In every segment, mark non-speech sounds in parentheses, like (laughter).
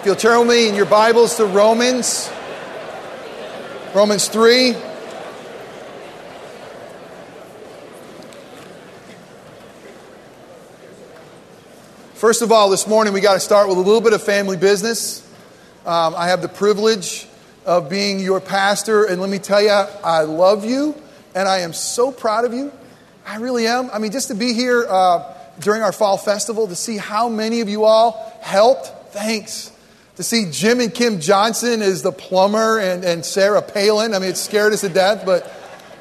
If you'll turn with me in your Bibles to Romans, Romans 3. First of all, this morning we got to start with a little bit of family business. Um, I have the privilege of being your pastor, and let me tell you, I love you, and I am so proud of you. I really am. I mean, just to be here uh, during our fall festival, to see how many of you all helped, thanks. To see Jim and Kim Johnson as the plumber and, and Sarah Palin, I mean, it scared us to death, but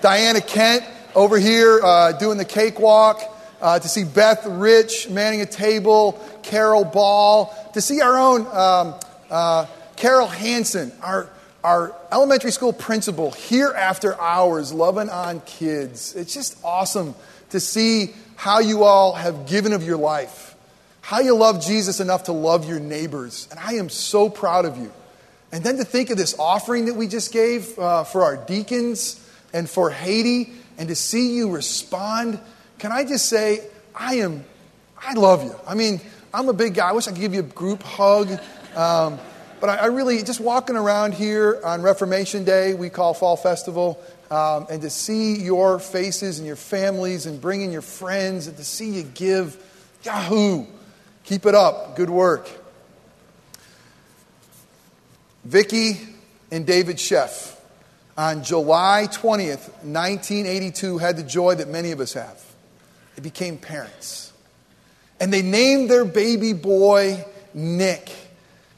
Diana Kent over here uh, doing the cakewalk uh, to see Beth Rich manning a table, Carol Ball, to see our own um, uh, Carol Hansen, our, our elementary school principal, here after hours, loving on kids. It's just awesome to see how you all have given of your life, how you love Jesus enough to love your neighbors. And I am so proud of you. And then to think of this offering that we just gave uh, for our deacons and for Haiti, and to see you respond can I just say, I am, I love you. I mean, I'm a big guy. I wish I could give you a group hug. Um, but I, I, really, just walking around here on Reformation Day, we call Fall Festival, um, and to see your faces and your families and bringing your friends and to see you give, Yahoo! Keep it up. Good work. Vicki and David Sheff on July 20th, 1982, had the joy that many of us have. They became parents. And they named their baby boy Nick.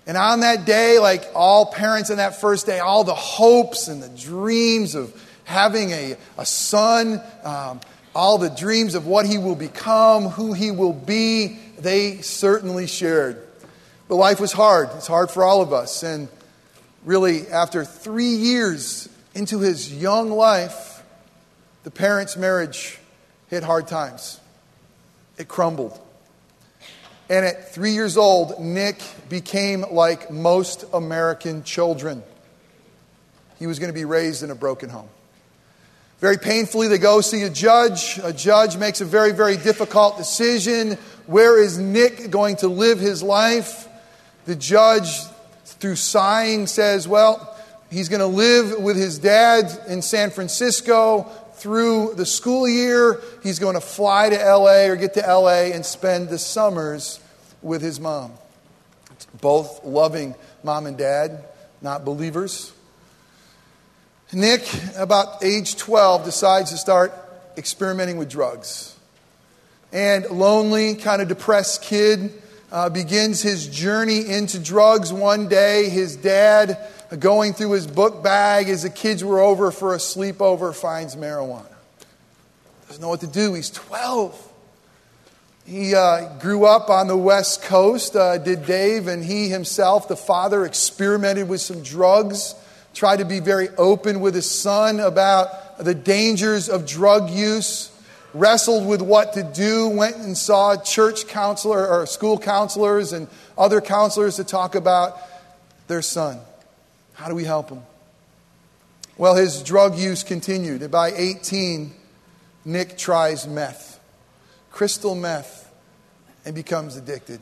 And on that day, like all parents on that first day, all the hopes and the dreams of having a, a son, um, all the dreams of what he will become, who he will be, they certainly shared. But life was hard. It's hard for all of us. And really, after three years into his young life, the parents' marriage hit hard times. It crumbled. And at three years old, Nick became like most American children. He was going to be raised in a broken home. Very painfully, they go see a judge. A judge makes a very, very difficult decision. Where is Nick going to live his life? The judge, through sighing, says, Well, he's going to live with his dad in San Francisco through the school year, he's going to fly to LA or get to LA and spend the summers with his mom. Both loving mom and dad, not believers. Nick, about age 12, decides to start experimenting with drugs. And lonely, kind of depressed kid uh, begins his journey into drugs one day. His dad going through his book bag as the kids were over for a sleepover, finds marijuana. Doesn't know what to do. He's 12. He uh, grew up on the West Coast, uh, did Dave, and he himself, the father, experimented with some drugs, tried to be very open with his son about the dangers of drug use, wrestled with what to do, went and saw church counselor or school counselors and other counselors to talk about their son. How do we help him? Well, his drug use continued. By 18, Nick tries meth, crystal meth, and becomes addicted.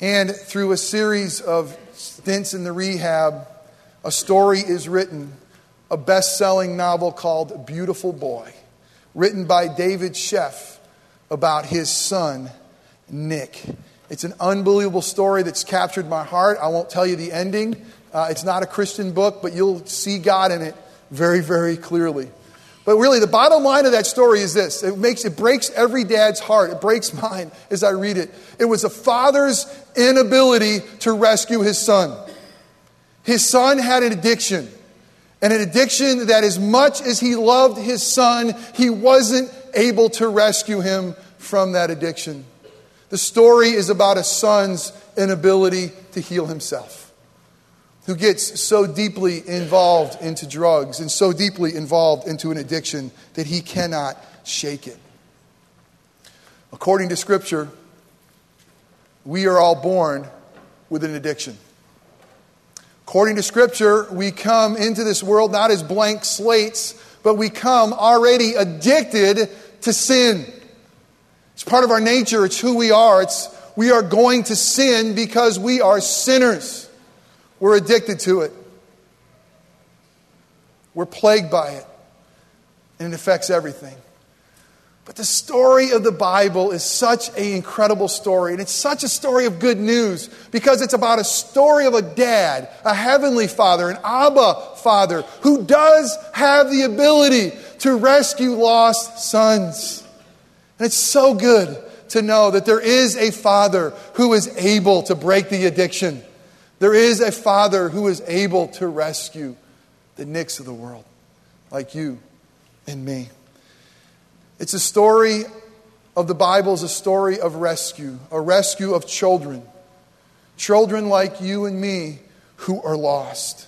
And through a series of stints in the rehab, a story is written, a best selling novel called Beautiful Boy, written by David Sheff about his son, Nick. It's an unbelievable story that's captured my heart. I won't tell you the ending. Uh, it's not a Christian book, but you'll see God in it very, very clearly. But really, the bottom line of that story is this it, makes, it breaks every dad's heart. It breaks (laughs) mine as I read it. It was a father's inability to rescue his son. His son had an addiction, and an addiction that, as much as he loved his son, he wasn't able to rescue him from that addiction. The story is about a son's inability to heal himself, who gets so deeply involved into drugs and so deeply involved into an addiction that he cannot shake it. According to Scripture, we are all born with an addiction. According to Scripture, we come into this world not as blank slates, but we come already addicted to sin. It's part of our nature, it's who we are, it's We are going to sin because we are sinners. We're addicted to it. We're plagued by it. And it affects everything. But the story of the Bible is such an incredible story. And it's such a story of good news because it's about a story of a dad, a heavenly father, an Abba father who does have the ability to rescue lost sons. And it's so good to know that there is a father who is able to break the addiction. There is a father who is able to rescue the nicks of the world, like you and me. It's a story of the Bible is a story of rescue, a rescue of children. Children like you and me who are lost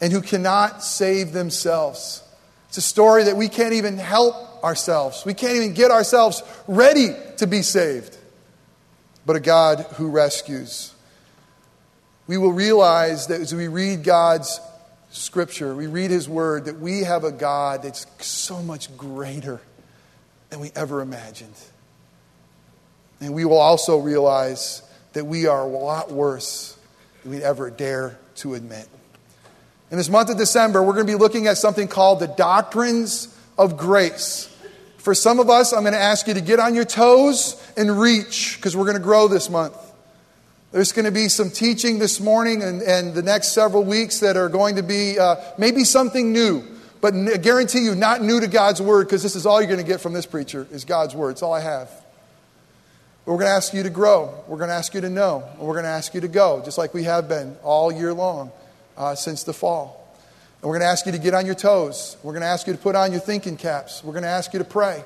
and who cannot save themselves. It's a story that we can't even help ourselves. We can't even get ourselves ready to be saved. But a God who rescues. We will realize that as we read God's scripture, we read his word, that we have a God that's so much greater than we ever imagined. And we will also realize that we are a lot worse than we'd ever dare to admit. In this month of December, we're going to be looking at something called the doctrines of grace. For some of us, I'm going to ask you to get on your toes and reach because we're going to grow this month. There's going to be some teaching this morning and, and the next several weeks that are going to be uh, maybe something new. But I guarantee you, not new to God's word, because this is all you're going to get from this preacher is God's word. It's all I have. But we're going to ask you to grow. We're going to ask you to know. And we're going to ask you to go, just like we have been all year long uh, since the fall. And we're going to ask you to get on your toes. We're going to ask you to put on your thinking caps. We're going to ask you to pray.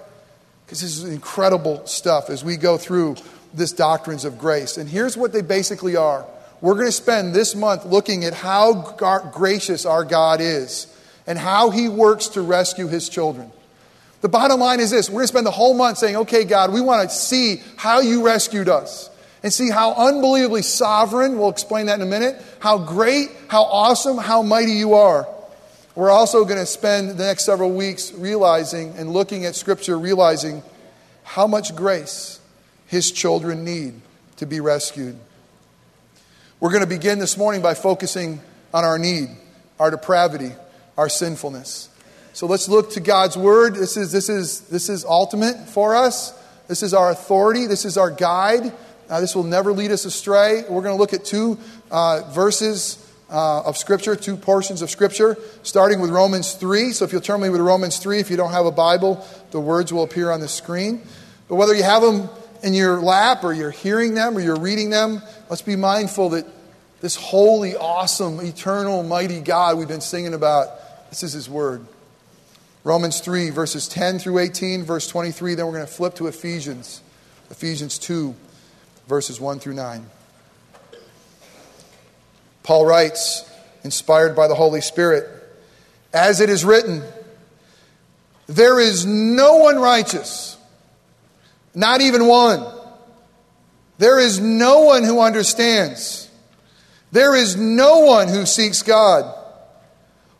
Because this is incredible stuff as we go through this doctrines of grace. And here's what they basically are. We're going to spend this month looking at how gracious our God is and how he works to rescue his children. The bottom line is this we're going to spend the whole month saying, okay, God, we want to see how you rescued us and see how unbelievably sovereign, we'll explain that in a minute, how great, how awesome, how mighty you are. We're also going to spend the next several weeks realizing and looking at Scripture, realizing how much grace his children need to be rescued. We're going to begin this morning by focusing on our need, our depravity, our sinfulness. So let's look to God's word. This is, this is, this is ultimate for us. This is our authority. This is our guide. Uh, this will never lead us astray. We're going to look at two uh, verses uh, of Scripture, two portions of Scripture, starting with Romans 3. So if you'll turn me with Romans 3, if you don't have a Bible, the words will appear on the screen. But whether you have them in your lap or you're hearing them or you're reading them, let's be mindful that this holy, awesome, eternal, mighty God we've been singing about this is his word. Romans 3, verses 10 through 18, verse 23. Then we're going to flip to Ephesians. Ephesians 2, verses 1 through 9. Paul writes, inspired by the Holy Spirit, as it is written, there is no one righteous, not even one. There is no one who understands. There is no one who seeks God.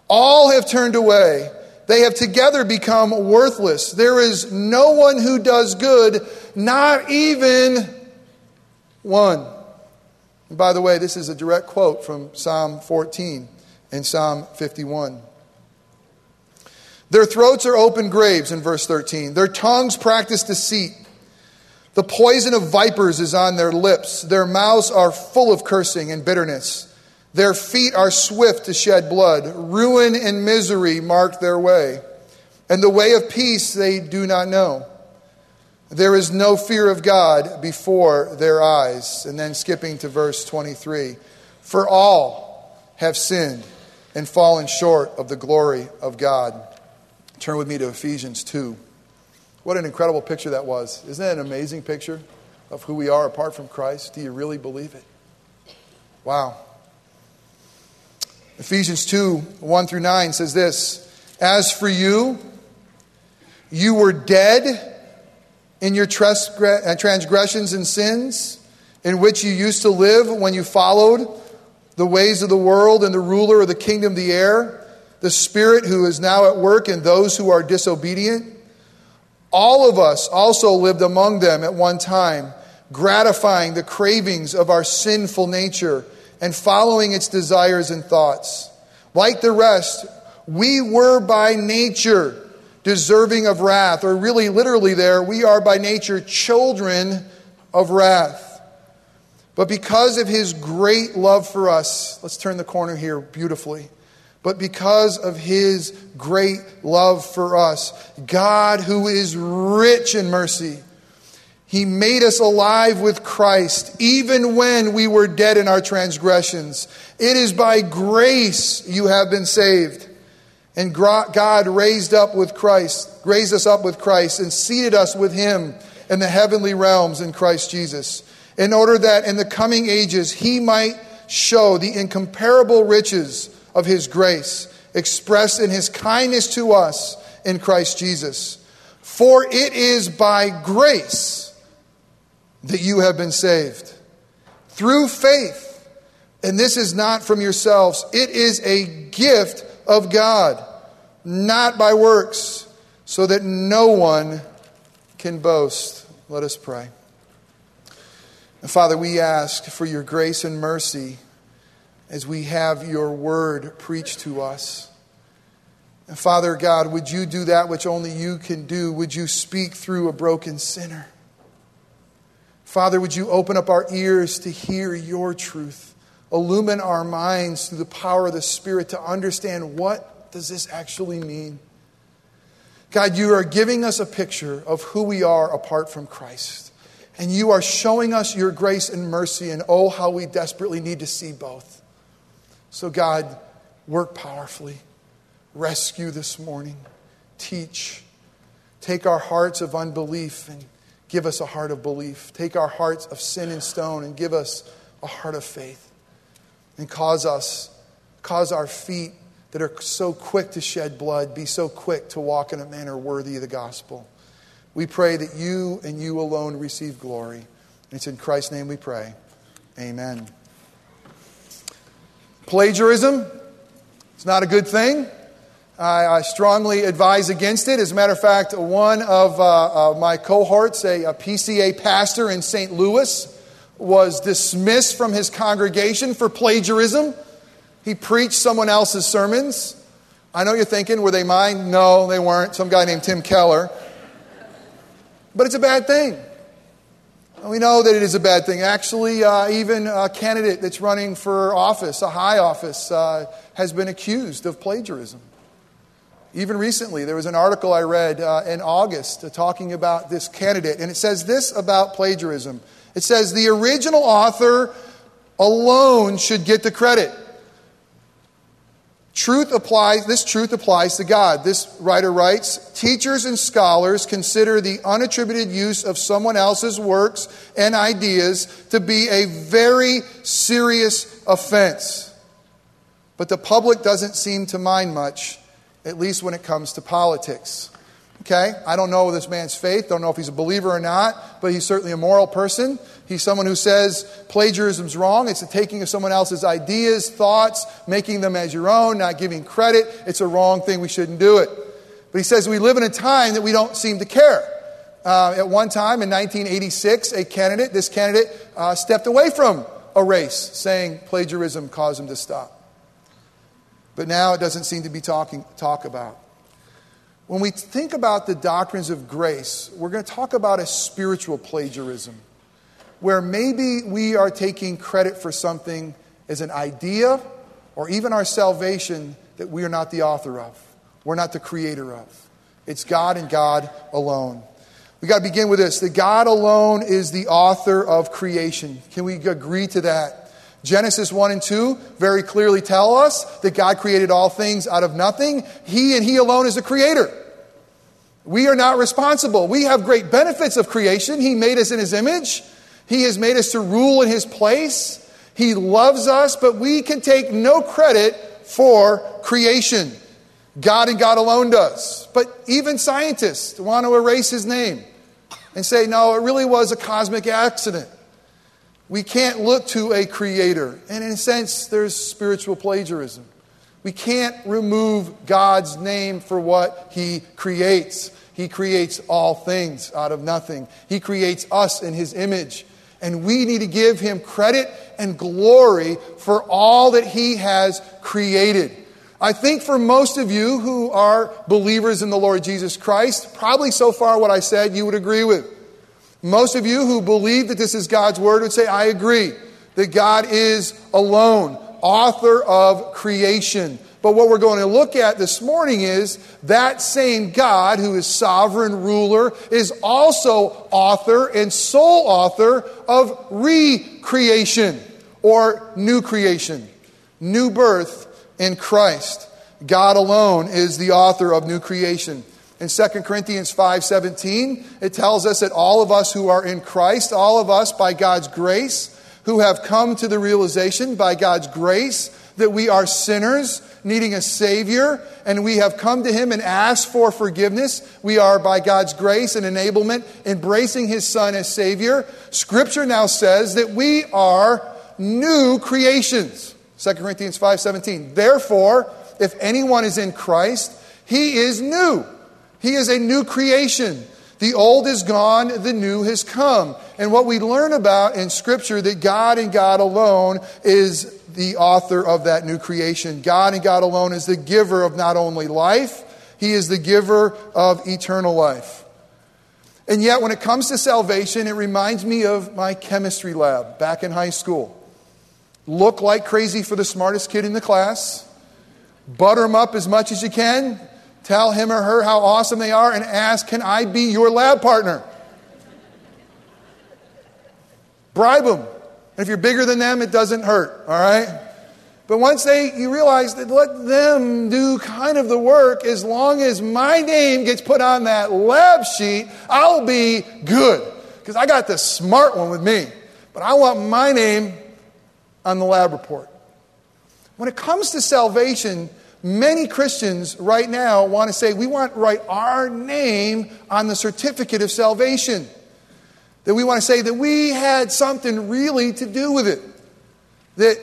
All have turned away. They have together become worthless. There is no one who does good, not even one. And by the way, this is a direct quote from Psalm 14 and Psalm 51. Their throats are open graves in verse 13. Their tongues practice deceit. The poison of vipers is on their lips. Their mouths are full of cursing and bitterness. Their feet are swift to shed blood. Ruin and misery mark their way. And the way of peace they do not know. There is no fear of God before their eyes. And then skipping to verse 23 For all have sinned and fallen short of the glory of God. Turn with me to Ephesians 2. What an incredible picture that was. Isn't that an amazing picture of who we are apart from Christ? Do you really believe it? Wow. Ephesians 2 1 through 9 says this As for you, you were dead in your uh, transgressions and sins, in which you used to live when you followed the ways of the world and the ruler of the kingdom of the air, the Spirit who is now at work in those who are disobedient. All of us also lived among them at one time gratifying the cravings of our sinful nature and following its desires and thoughts. Like the rest, we were by nature deserving of wrath, or really, literally, there, we are by nature children of wrath. But because of his great love for us, let's turn the corner here beautifully. But because of his great love for us, God, who is rich in mercy, he made us alive with Christ, even when we were dead in our transgressions. It is by grace you have been saved. And God raised up with Christ, raised us up with Christ, and seated us with him in the heavenly realms in Christ Jesus, in order that in the coming ages he might show the incomparable riches of his grace expressed in his kindness to us in Christ Jesus. For it is by grace that you have been saved through faith. And this is not from yourselves, it is a gift of God, not by works, so that no one can boast. Let us pray. Father, we ask for your grace and mercy as we have your word preached to us. And Father God, would you do that which only you can do? Would you speak through a broken sinner? Father, would you open up our ears to hear your truth? Illumine our minds through the power of the Spirit to understand what does this actually mean? God, you are giving us a picture of who we are apart from Christ. And you are showing us your grace and mercy, and oh, how we desperately need to see both. So, God, work powerfully. Rescue this morning. Teach. Take our hearts of unbelief and give us a heart of belief. Take our hearts of sin and stone and give us a heart of faith. And cause us, cause our feet that are so quick to shed blood be so quick to walk in a manner worthy of the gospel. We pray that you and you alone receive glory. And it's in Christ's name we pray. Amen. Plagiarism, it's not a good thing. I, I strongly advise against it. As a matter of fact, one of uh, uh, my cohorts, a, a PCA pastor in St. Louis, was dismissed from his congregation for plagiarism. He preached someone else's sermons. I know you're thinking, were they mine? No, they weren't. Some guy named Tim Keller. But it's a bad thing. We know that it is a bad thing. Actually, uh, even a candidate that's running for office, a high office, uh, has been accused of plagiarism. Even recently, there was an article I read uh, in August uh, talking about this candidate, and it says this about plagiarism. It says the original author alone should get the credit. Truth applies, this truth applies to God. This writer writes Teachers and scholars consider the unattributed use of someone else's works and ideas to be a very serious offense. But the public doesn't seem to mind much, at least when it comes to politics. Okay? I don't know this man's faith, don't know if he's a believer or not, but he's certainly a moral person. He's someone who says plagiarism's wrong. It's the taking of someone else's ideas, thoughts, making them as your own, not giving credit. It's a wrong thing. We shouldn't do it. But he says we live in a time that we don't seem to care. Uh, at one time in 1986, a candidate, this candidate, uh, stepped away from a race, saying plagiarism caused him to stop. But now it doesn't seem to be talking talk about. When we think about the doctrines of grace, we're going to talk about a spiritual plagiarism, where maybe we are taking credit for something as an idea or even our salvation that we are not the author of. We're not the creator of. It's God and God alone. We got to begin with this that God alone is the author of creation. Can we agree to that? Genesis 1 and 2 very clearly tell us that God created all things out of nothing. He and He alone is the creator. We are not responsible. We have great benefits of creation. He made us in His image, He has made us to rule in His place. He loves us, but we can take no credit for creation. God and God alone does. But even scientists want to erase His name and say, no, it really was a cosmic accident. We can't look to a creator. And in a sense, there's spiritual plagiarism. We can't remove God's name for what He creates. He creates all things out of nothing. He creates us in His image. And we need to give him credit and glory for all that he has created. I think for most of you who are believers in the Lord Jesus Christ, probably so far what I said you would agree with. Most of you who believe that this is God's word would say, I agree that God is alone, author of creation. But what we're going to look at this morning is that same God who is sovereign ruler is also author and sole author of recreation or new creation, new birth in Christ. God alone is the author of new creation. In 2 Corinthians 5:17, it tells us that all of us who are in Christ, all of us by God's grace, who have come to the realization by God's grace that we are sinners needing a savior and we have come to him and asked for forgiveness. We are by God's grace and enablement embracing his son as savior. Scripture now says that we are new creations. 2 Corinthians 5:17. Therefore, if anyone is in Christ, he is new. He is a new creation. The old is gone, the new has come. And what we learn about in Scripture that God and God alone is the author of that new creation. God and God alone is the giver of not only life, He is the giver of eternal life. And yet, when it comes to salvation, it reminds me of my chemistry lab back in high school look like crazy for the smartest kid in the class, butter them up as much as you can, tell him or her how awesome they are, and ask, Can I be your lab partner? Bribe them. And if you're bigger than them, it doesn't hurt, all right? But once they you realize that let them do kind of the work, as long as my name gets put on that lab sheet, I'll be good. Because I got the smart one with me. But I want my name on the lab report. When it comes to salvation, many Christians right now want to say, we want to write our name on the certificate of salvation. That we want to say that we had something really to do with it. That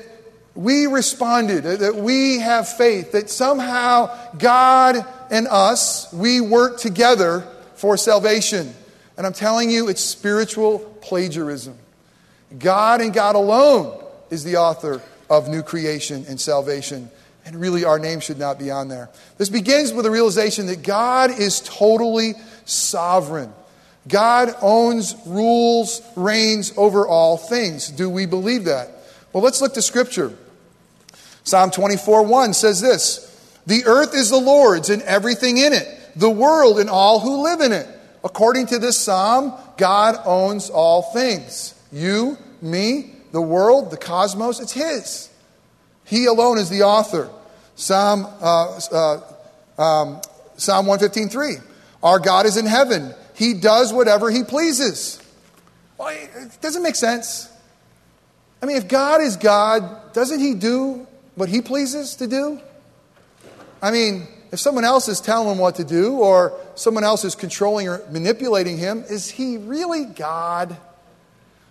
we responded, that we have faith, that somehow God and us, we work together for salvation. And I'm telling you, it's spiritual plagiarism. God and God alone is the author of new creation and salvation. And really, our name should not be on there. This begins with the realization that God is totally sovereign. God owns, rules, reigns over all things. Do we believe that? Well, let's look to Scripture. Psalm 24 1 says this The earth is the Lord's and everything in it, the world and all who live in it. According to this psalm, God owns all things. You, me, the world, the cosmos, it's His. He alone is the author. Psalm, uh, uh, um, Psalm 115.3. Our God is in heaven. He does whatever He pleases. Well, it doesn't make sense. I mean, if God is God, doesn't He do what He pleases to do? I mean, if someone else is telling him what to do or someone else is controlling or manipulating him, is he really God?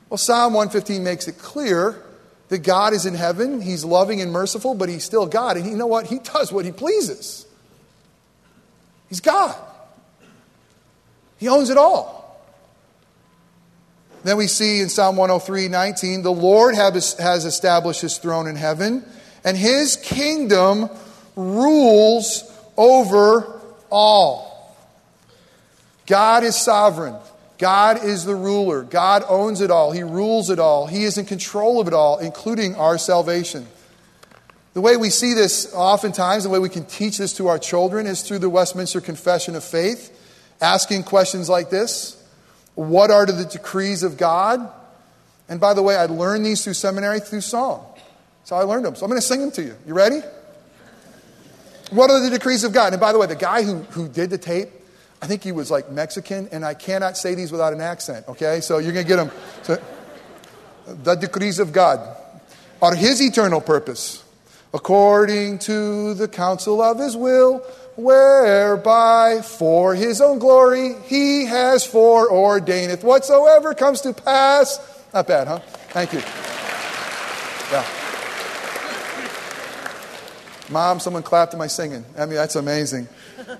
Well, Psalm 115 makes it clear that God is in heaven. He's loving and merciful, but He's still God. And you know what? He does what He pleases. He's God, He owns it all. Then we see in Psalm 103 19, the Lord has established His throne in heaven, and His kingdom rules over all. God is sovereign. God is the ruler. God owns it all. He rules it all. He is in control of it all, including our salvation. The way we see this oftentimes, the way we can teach this to our children, is through the Westminster Confession of Faith, asking questions like this What are the decrees of God? And by the way, I learned these through seminary through song. So I learned them. So I'm going to sing them to you. You ready? What are the decrees of God? And by the way, the guy who, who did the tape, I think he was like Mexican, and I cannot say these without an accent, okay? So you're going to get them. So, the decrees of God are his eternal purpose, according to the counsel of his will, whereby for his own glory he has foreordaineth whatsoever comes to pass. Not bad, huh? Thank you. Yeah. Mom, someone clapped at my singing. I mean, that's amazing.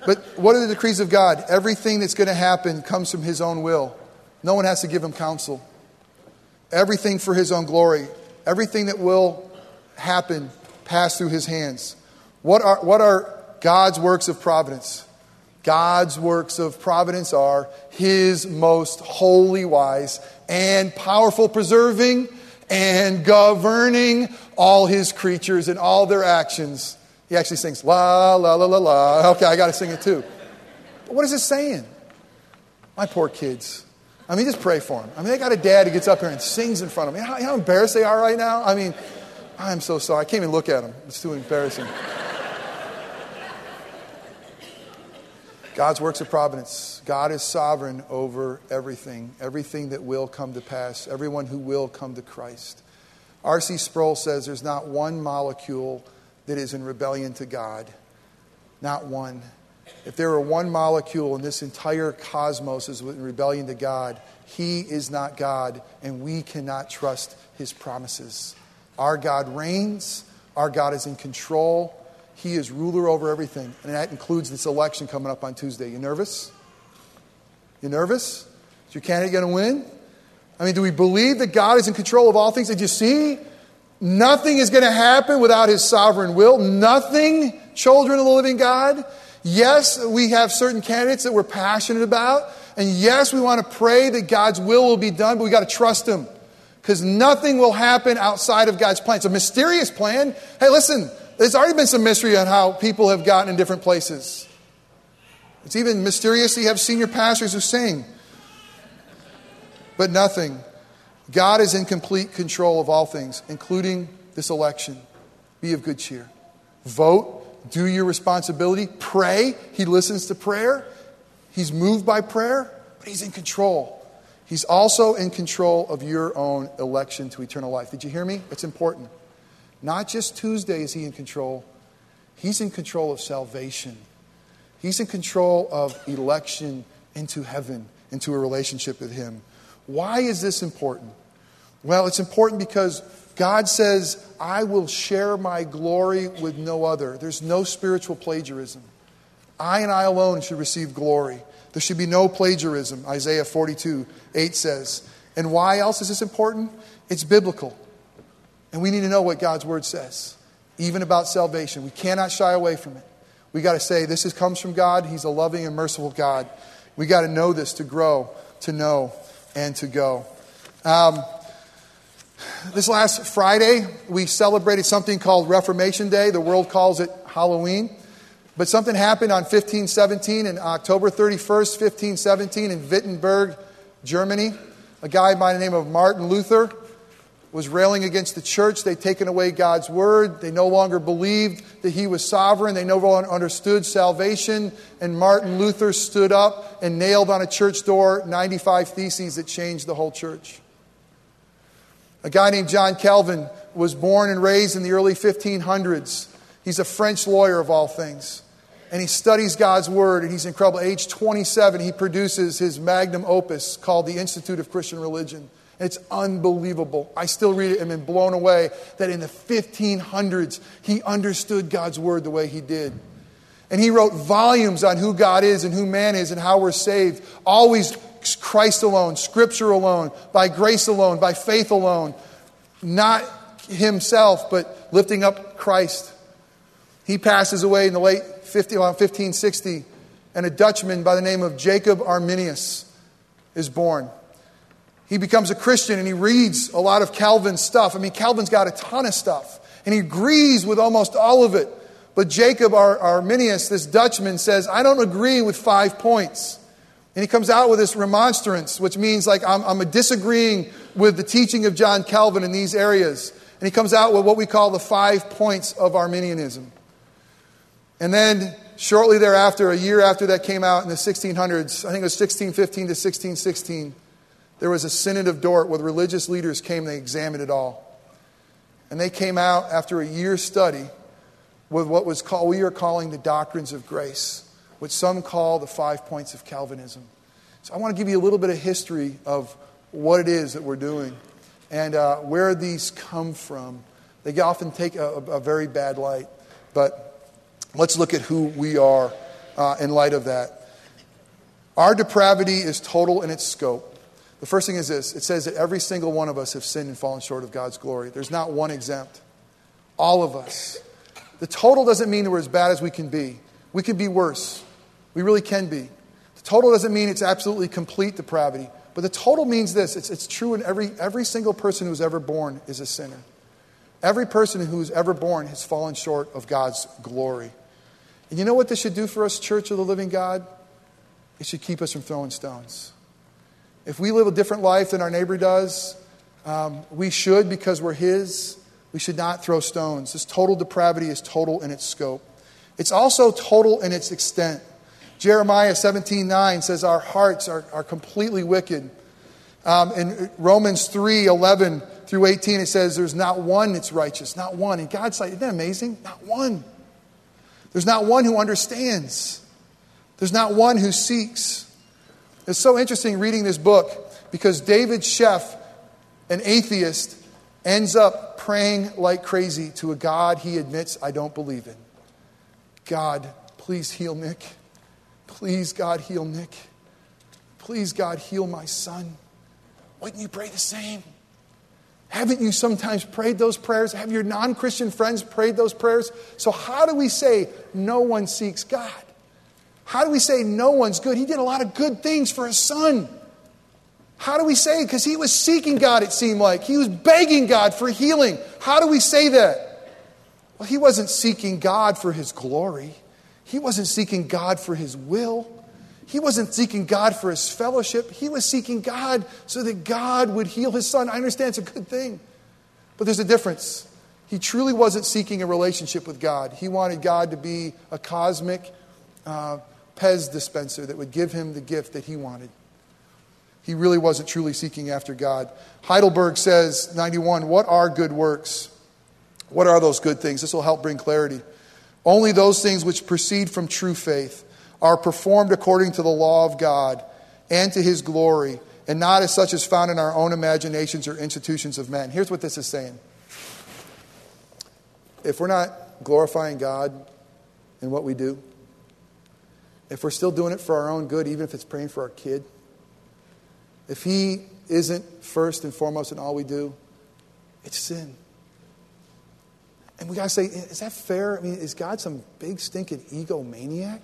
But what are the decrees of God? Everything that's going to happen comes from His own will. No one has to give Him counsel. everything for his own glory, everything that will happen pass through his hands. What are, what are God's works of providence? God's works of providence are his most holy, wise, and powerful, preserving and governing all his creatures and all their actions. He actually sings la, la, la, la, la. Okay, I got to sing it too. But what is it saying? My poor kids. I mean, just pray for them. I mean, they got a dad who gets up here and sings in front of me. How, how embarrassed they are right now? I mean, I'm so sorry. I can't even look at them. It's too embarrassing. God's works of providence. God is sovereign over everything, everything that will come to pass, everyone who will come to Christ. R.C. Sproul says there's not one molecule that is in rebellion to God. Not one. If there were one molecule in this entire cosmos is in rebellion to God, He is not God, and we cannot trust His promises. Our God reigns, our God is in control, He is ruler over everything, and that includes this election coming up on Tuesday. You nervous? You nervous? Is your candidate going to win? I mean, do we believe that God is in control of all things? Did you see? Nothing is going to happen without His sovereign will. Nothing, children of the living God. Yes, we have certain candidates that we're passionate about. And yes, we want to pray that God's will will be done, but we got to trust Him. Because nothing will happen outside of God's plan. It's a mysterious plan. Hey, listen, there's already been some mystery on how people have gotten in different places. It's even mysterious that you have senior pastors who sing but nothing. God is in complete control of all things, including this election. Be of good cheer. Vote, do your responsibility, pray. He listens to prayer, He's moved by prayer, but He's in control. He's also in control of your own election to eternal life. Did you hear me? It's important. Not just Tuesday is He in control, He's in control of salvation. He's in control of election into heaven, into a relationship with Him. Why is this important? Well, it's important because God says, I will share my glory with no other. There's no spiritual plagiarism. I and I alone should receive glory. There should be no plagiarism, Isaiah 42 8 says. And why else is this important? It's biblical. And we need to know what God's word says, even about salvation. We cannot shy away from it. We got to say, this is, comes from God. He's a loving and merciful God. We got to know this to grow, to know and to go. Um, this last Friday, we celebrated something called Reformation Day. The world calls it Halloween. But something happened on 1517 and October 31st, 1517, in Wittenberg, Germany. A guy by the name of Martin Luther was railing against the church. They'd taken away God's word. They no longer believed that he was sovereign. They no longer understood salvation. And Martin Luther stood up and nailed on a church door 95 theses that changed the whole church. A guy named John Calvin was born and raised in the early 1500s. He's a French lawyer of all things. And he studies God's word, and he's incredible. age 27, he produces his magnum opus called The Institute of Christian Religion. It's unbelievable. I still read it and am blown away that in the 1500s, he understood God's word the way he did. And he wrote volumes on who God is and who man is and how we're saved. Always Christ alone, Scripture alone, by grace alone, by faith alone. Not himself, but lifting up Christ. He passes away in the late 50, 1560, and a Dutchman by the name of Jacob Arminius is born he becomes a Christian and he reads a lot of Calvin's stuff. I mean, Calvin's got a ton of stuff, and he agrees with almost all of it. But Jacob Ar- Arminius, this Dutchman, says, I don't agree with five points. And he comes out with this remonstrance, which means like I'm, I'm disagreeing with the teaching of John Calvin in these areas. And he comes out with what we call the five points of Arminianism. And then shortly thereafter, a year after that came out in the 1600s, I think it was 1615 to 1616, there was a synod of Dort where the religious leaders came and they examined it all. And they came out after a year's study with what was called, we are calling the doctrines of grace, which some call the five points of Calvinism. So I want to give you a little bit of history of what it is that we're doing and uh, where these come from. They often take a, a, very bad light, but let's look at who we are uh, in light of that. Our depravity is total in its scope. The first thing is this it says that every single one of us have sinned and fallen short of God's glory. There's not one exempt. All of us. The total doesn't mean that we're as bad as we can be. We can be worse. We really can be. The total doesn't mean it's absolutely complete depravity. But the total means this it's, it's true in every, every single person who's ever born is a sinner. Every person who's ever born has fallen short of God's glory. And you know what this should do for us, Church of the Living God? It should keep us from throwing stones. If we live a different life than our neighbor does, um, we should because we're His. We should not throw stones. This total depravity is total in its scope. It's also total in its extent. Jeremiah 17 9 says, Our hearts are, are completely wicked. Um, in Romans 3 11 through 18, it says, There's not one that's righteous, not one. And God's like, Isn't that amazing? Not one. There's not one who understands, there's not one who seeks. It's so interesting reading this book because David Sheff, an atheist, ends up praying like crazy to a God he admits I don't believe in. God, please heal Nick. Please, God, heal Nick. Please, God, heal my son. Wouldn't you pray the same? Haven't you sometimes prayed those prayers? Have your non Christian friends prayed those prayers? So, how do we say no one seeks God? How do we say no one's good? He did a lot of good things for his son. How do we say? Because he was seeking God, it seemed like. He was begging God for healing. How do we say that? Well, he wasn't seeking God for his glory, he wasn't seeking God for his will. He wasn't seeking God for his fellowship. He was seeking God so that God would heal his son. I understand it's a good thing, but there's a difference. He truly wasn't seeking a relationship with God. He wanted God to be a cosmic uh, Pez dispenser that would give him the gift that he wanted. He really wasn't truly seeking after God. Heidelberg says, 91, what are good works? What are those good things? This will help bring clarity. Only those things which proceed from true faith are performed according to the law of God and to his glory, and not as such as found in our own imaginations or institutions of men. Here's what this is saying if we're not glorifying God in what we do, if we're still doing it for our own good, even if it's praying for our kid, if he isn't first and foremost in all we do, it's sin. And we got to say, is that fair? I mean, is God some big stinking egomaniac?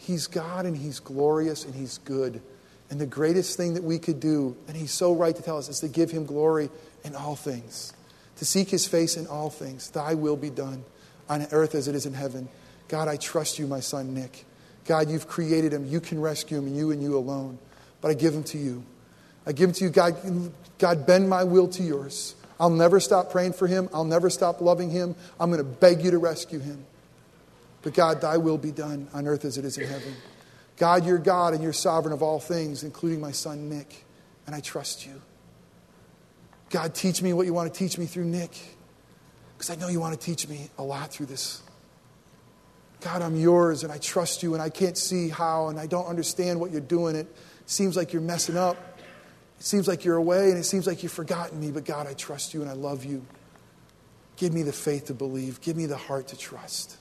He's God and He's glorious and He's good. And the greatest thing that we could do, and He's so right to tell us, is to give Him glory in all things, to seek His face in all things. Thy will be done on earth as it is in heaven. God, I trust you, my son Nick. God, you've created him. You can rescue him, you and you alone. But I give him to you. I give him to you. God, God, bend my will to yours. I'll never stop praying for him. I'll never stop loving him. I'm going to beg you to rescue him. But God, thy will be done on earth as it is in heaven. God, you're God and you're sovereign of all things, including my son Nick, and I trust you. God, teach me what you want to teach me through Nick, because I know you want to teach me a lot through this. God, I'm yours and I trust you and I can't see how and I don't understand what you're doing. It seems like you're messing up. It seems like you're away and it seems like you've forgotten me, but God, I trust you and I love you. Give me the faith to believe, give me the heart to trust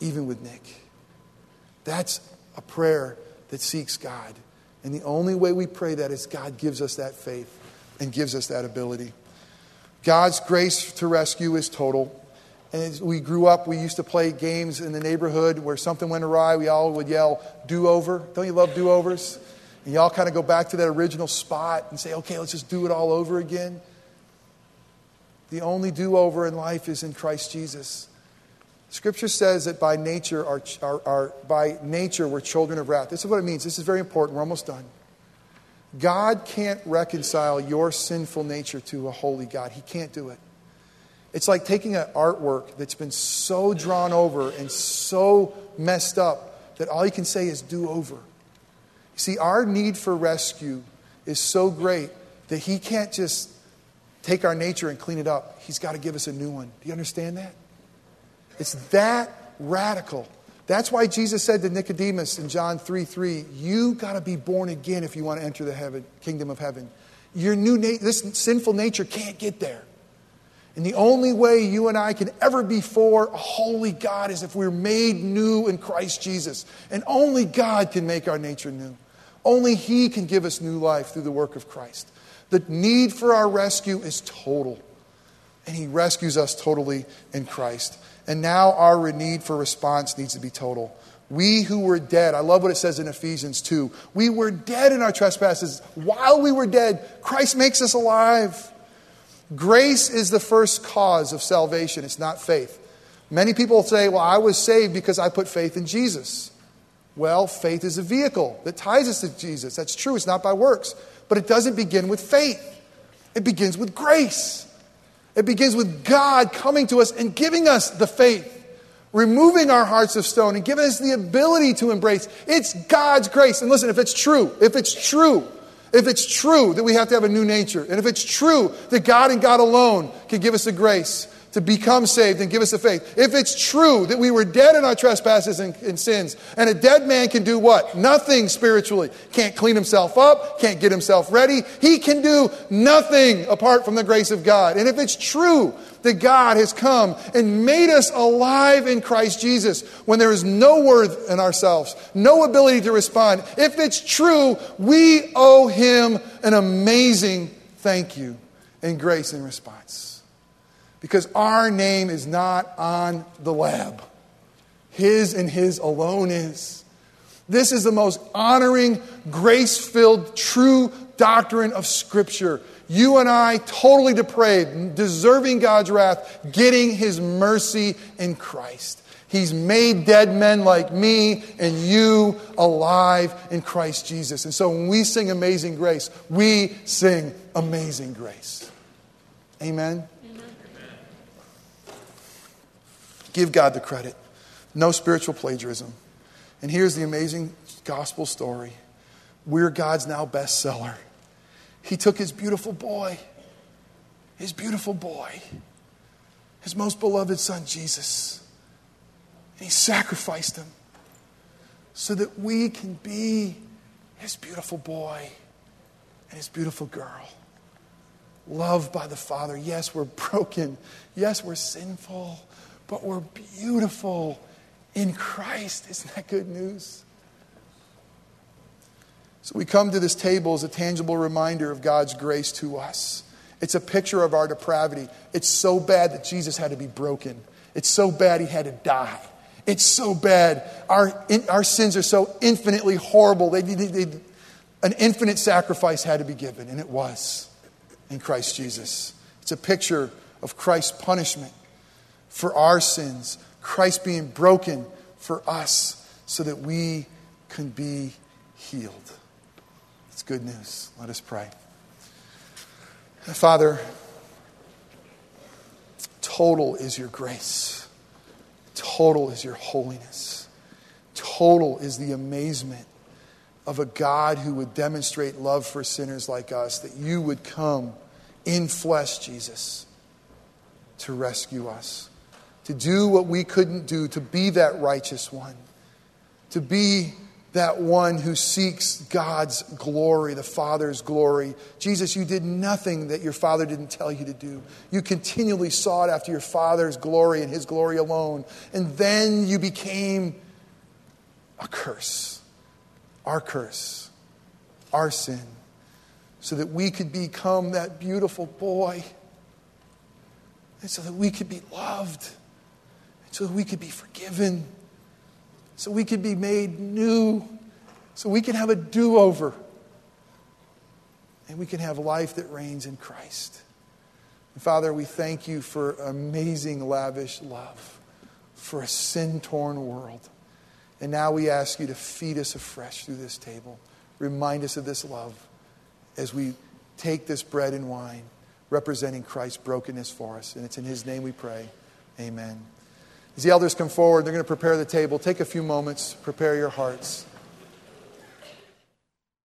even with Nick. That's a prayer that seeks God. And the only way we pray that is God gives us that faith and gives us that ability. God's grace to rescue is total. And as we grew up, we used to play games in the neighborhood where something went awry. We all would yell, do over. Don't you love do overs? And y'all kind of go back to that original spot and say, okay, let's just do it all over again. The only do over in life is in Christ Jesus. Scripture says that by nature, are, are, are, by nature we're children of wrath. This is what it means. This is very important. We're almost done. God can't reconcile your sinful nature to a holy God. He can't do it. It's like taking an artwork that's been so drawn over and so messed up that all you can say is do over. You see, our need for rescue is so great that He can't just take our nature and clean it up. He's got to give us a new one. Do you understand that? It's that radical. That's why Jesus said to Nicodemus in John 3 3, you got to be born again if you want to enter the heaven, kingdom of heaven. Your new na- this sinful nature can't get there. And the only way you and I can ever be for a holy God is if we're made new in Christ Jesus. And only God can make our nature new. Only He can give us new life through the work of Christ. The need for our rescue is total. And He rescues us totally in Christ. And now our need for response needs to be total. We who were dead, I love what it says in Ephesians 2. We were dead in our trespasses. While we were dead, Christ makes us alive. Grace is the first cause of salvation, it's not faith. Many people say, Well, I was saved because I put faith in Jesus. Well, faith is a vehicle that ties us to Jesus. That's true, it's not by works. But it doesn't begin with faith, it begins with grace. It begins with God coming to us and giving us the faith removing our hearts of stone and giving us the ability to embrace. It's God's grace. And listen, if it's true, if it's true, if it's true that we have to have a new nature, and if it's true that God and God alone can give us the grace to become saved and give us the faith, if it's true that we were dead in our trespasses and, and, sins, and a dead man can do what? Nothing spiritually. Can't clean himself up, can't get himself ready. He can do nothing apart from the grace of God. And if it's true that God has come and made us alive in Christ Jesus when there is no worth in ourselves, no ability to respond. If it's true, we owe Him an amazing thank you and grace in response. Because our name is not on the lab, His and His alone is. This is the most honoring, grace filled, true doctrine of Scripture you and I, totally depraved, deserving God's wrath, getting his mercy in Christ. He's made dead men like me and you alive in Christ Jesus. And so when we sing Amazing Grace, we sing Amazing Grace. Amen? Amen. Give God the credit. No spiritual plagiarism. And here's the amazing gospel story. We're God's now bestseller. He took his beautiful boy, his beautiful boy, his most beloved son, Jesus, and he sacrificed him so that we can be his beautiful boy and his beautiful girl. Loved by the Father. Yes, we're broken. Yes, we're sinful, but we're beautiful in Christ. Isn't that good news? So we come to this table as a tangible reminder of God's grace to us. It's a picture of our depravity. It's so bad that Jesus had to be broken. It's so bad he had to die. It's so bad. Our, in, our sins are so infinitely horrible. They, they, they, an infinite sacrifice had to be given, and it was in Christ Jesus. It's a picture of Christ's punishment for our sins, Christ being broken for us so that we can be healed It's good news. Let us pray. Father, total is your grace, total is your holiness, total is the amazement of a God who would demonstrate love for sinners like us, that you would come in flesh, Jesus, to rescue us, to do what we couldn't do, to be that righteous one, to be that one who seeks God's glory, the Father's glory. Jesus, you did nothing that your Father didn't tell you to do. You continually sought after your Father's glory and His glory alone. And then you became a curse, our curse, our sin, so that we could become that beautiful boy, and so that we could be loved, so we could be forgiven so we could be made new, so we can have a do over, and we can have life that reigns in Christ. And Father, we thank you for amazing, lavish love for a sin torn world. And now we ask you to feed us afresh through this table. Remind us of this love as we take this bread and wine representing Christ's brokenness for us. And it's in his name we pray. Amen. As the elders come forward, they're going to prepare the table. Take a few moments, prepare your hearts.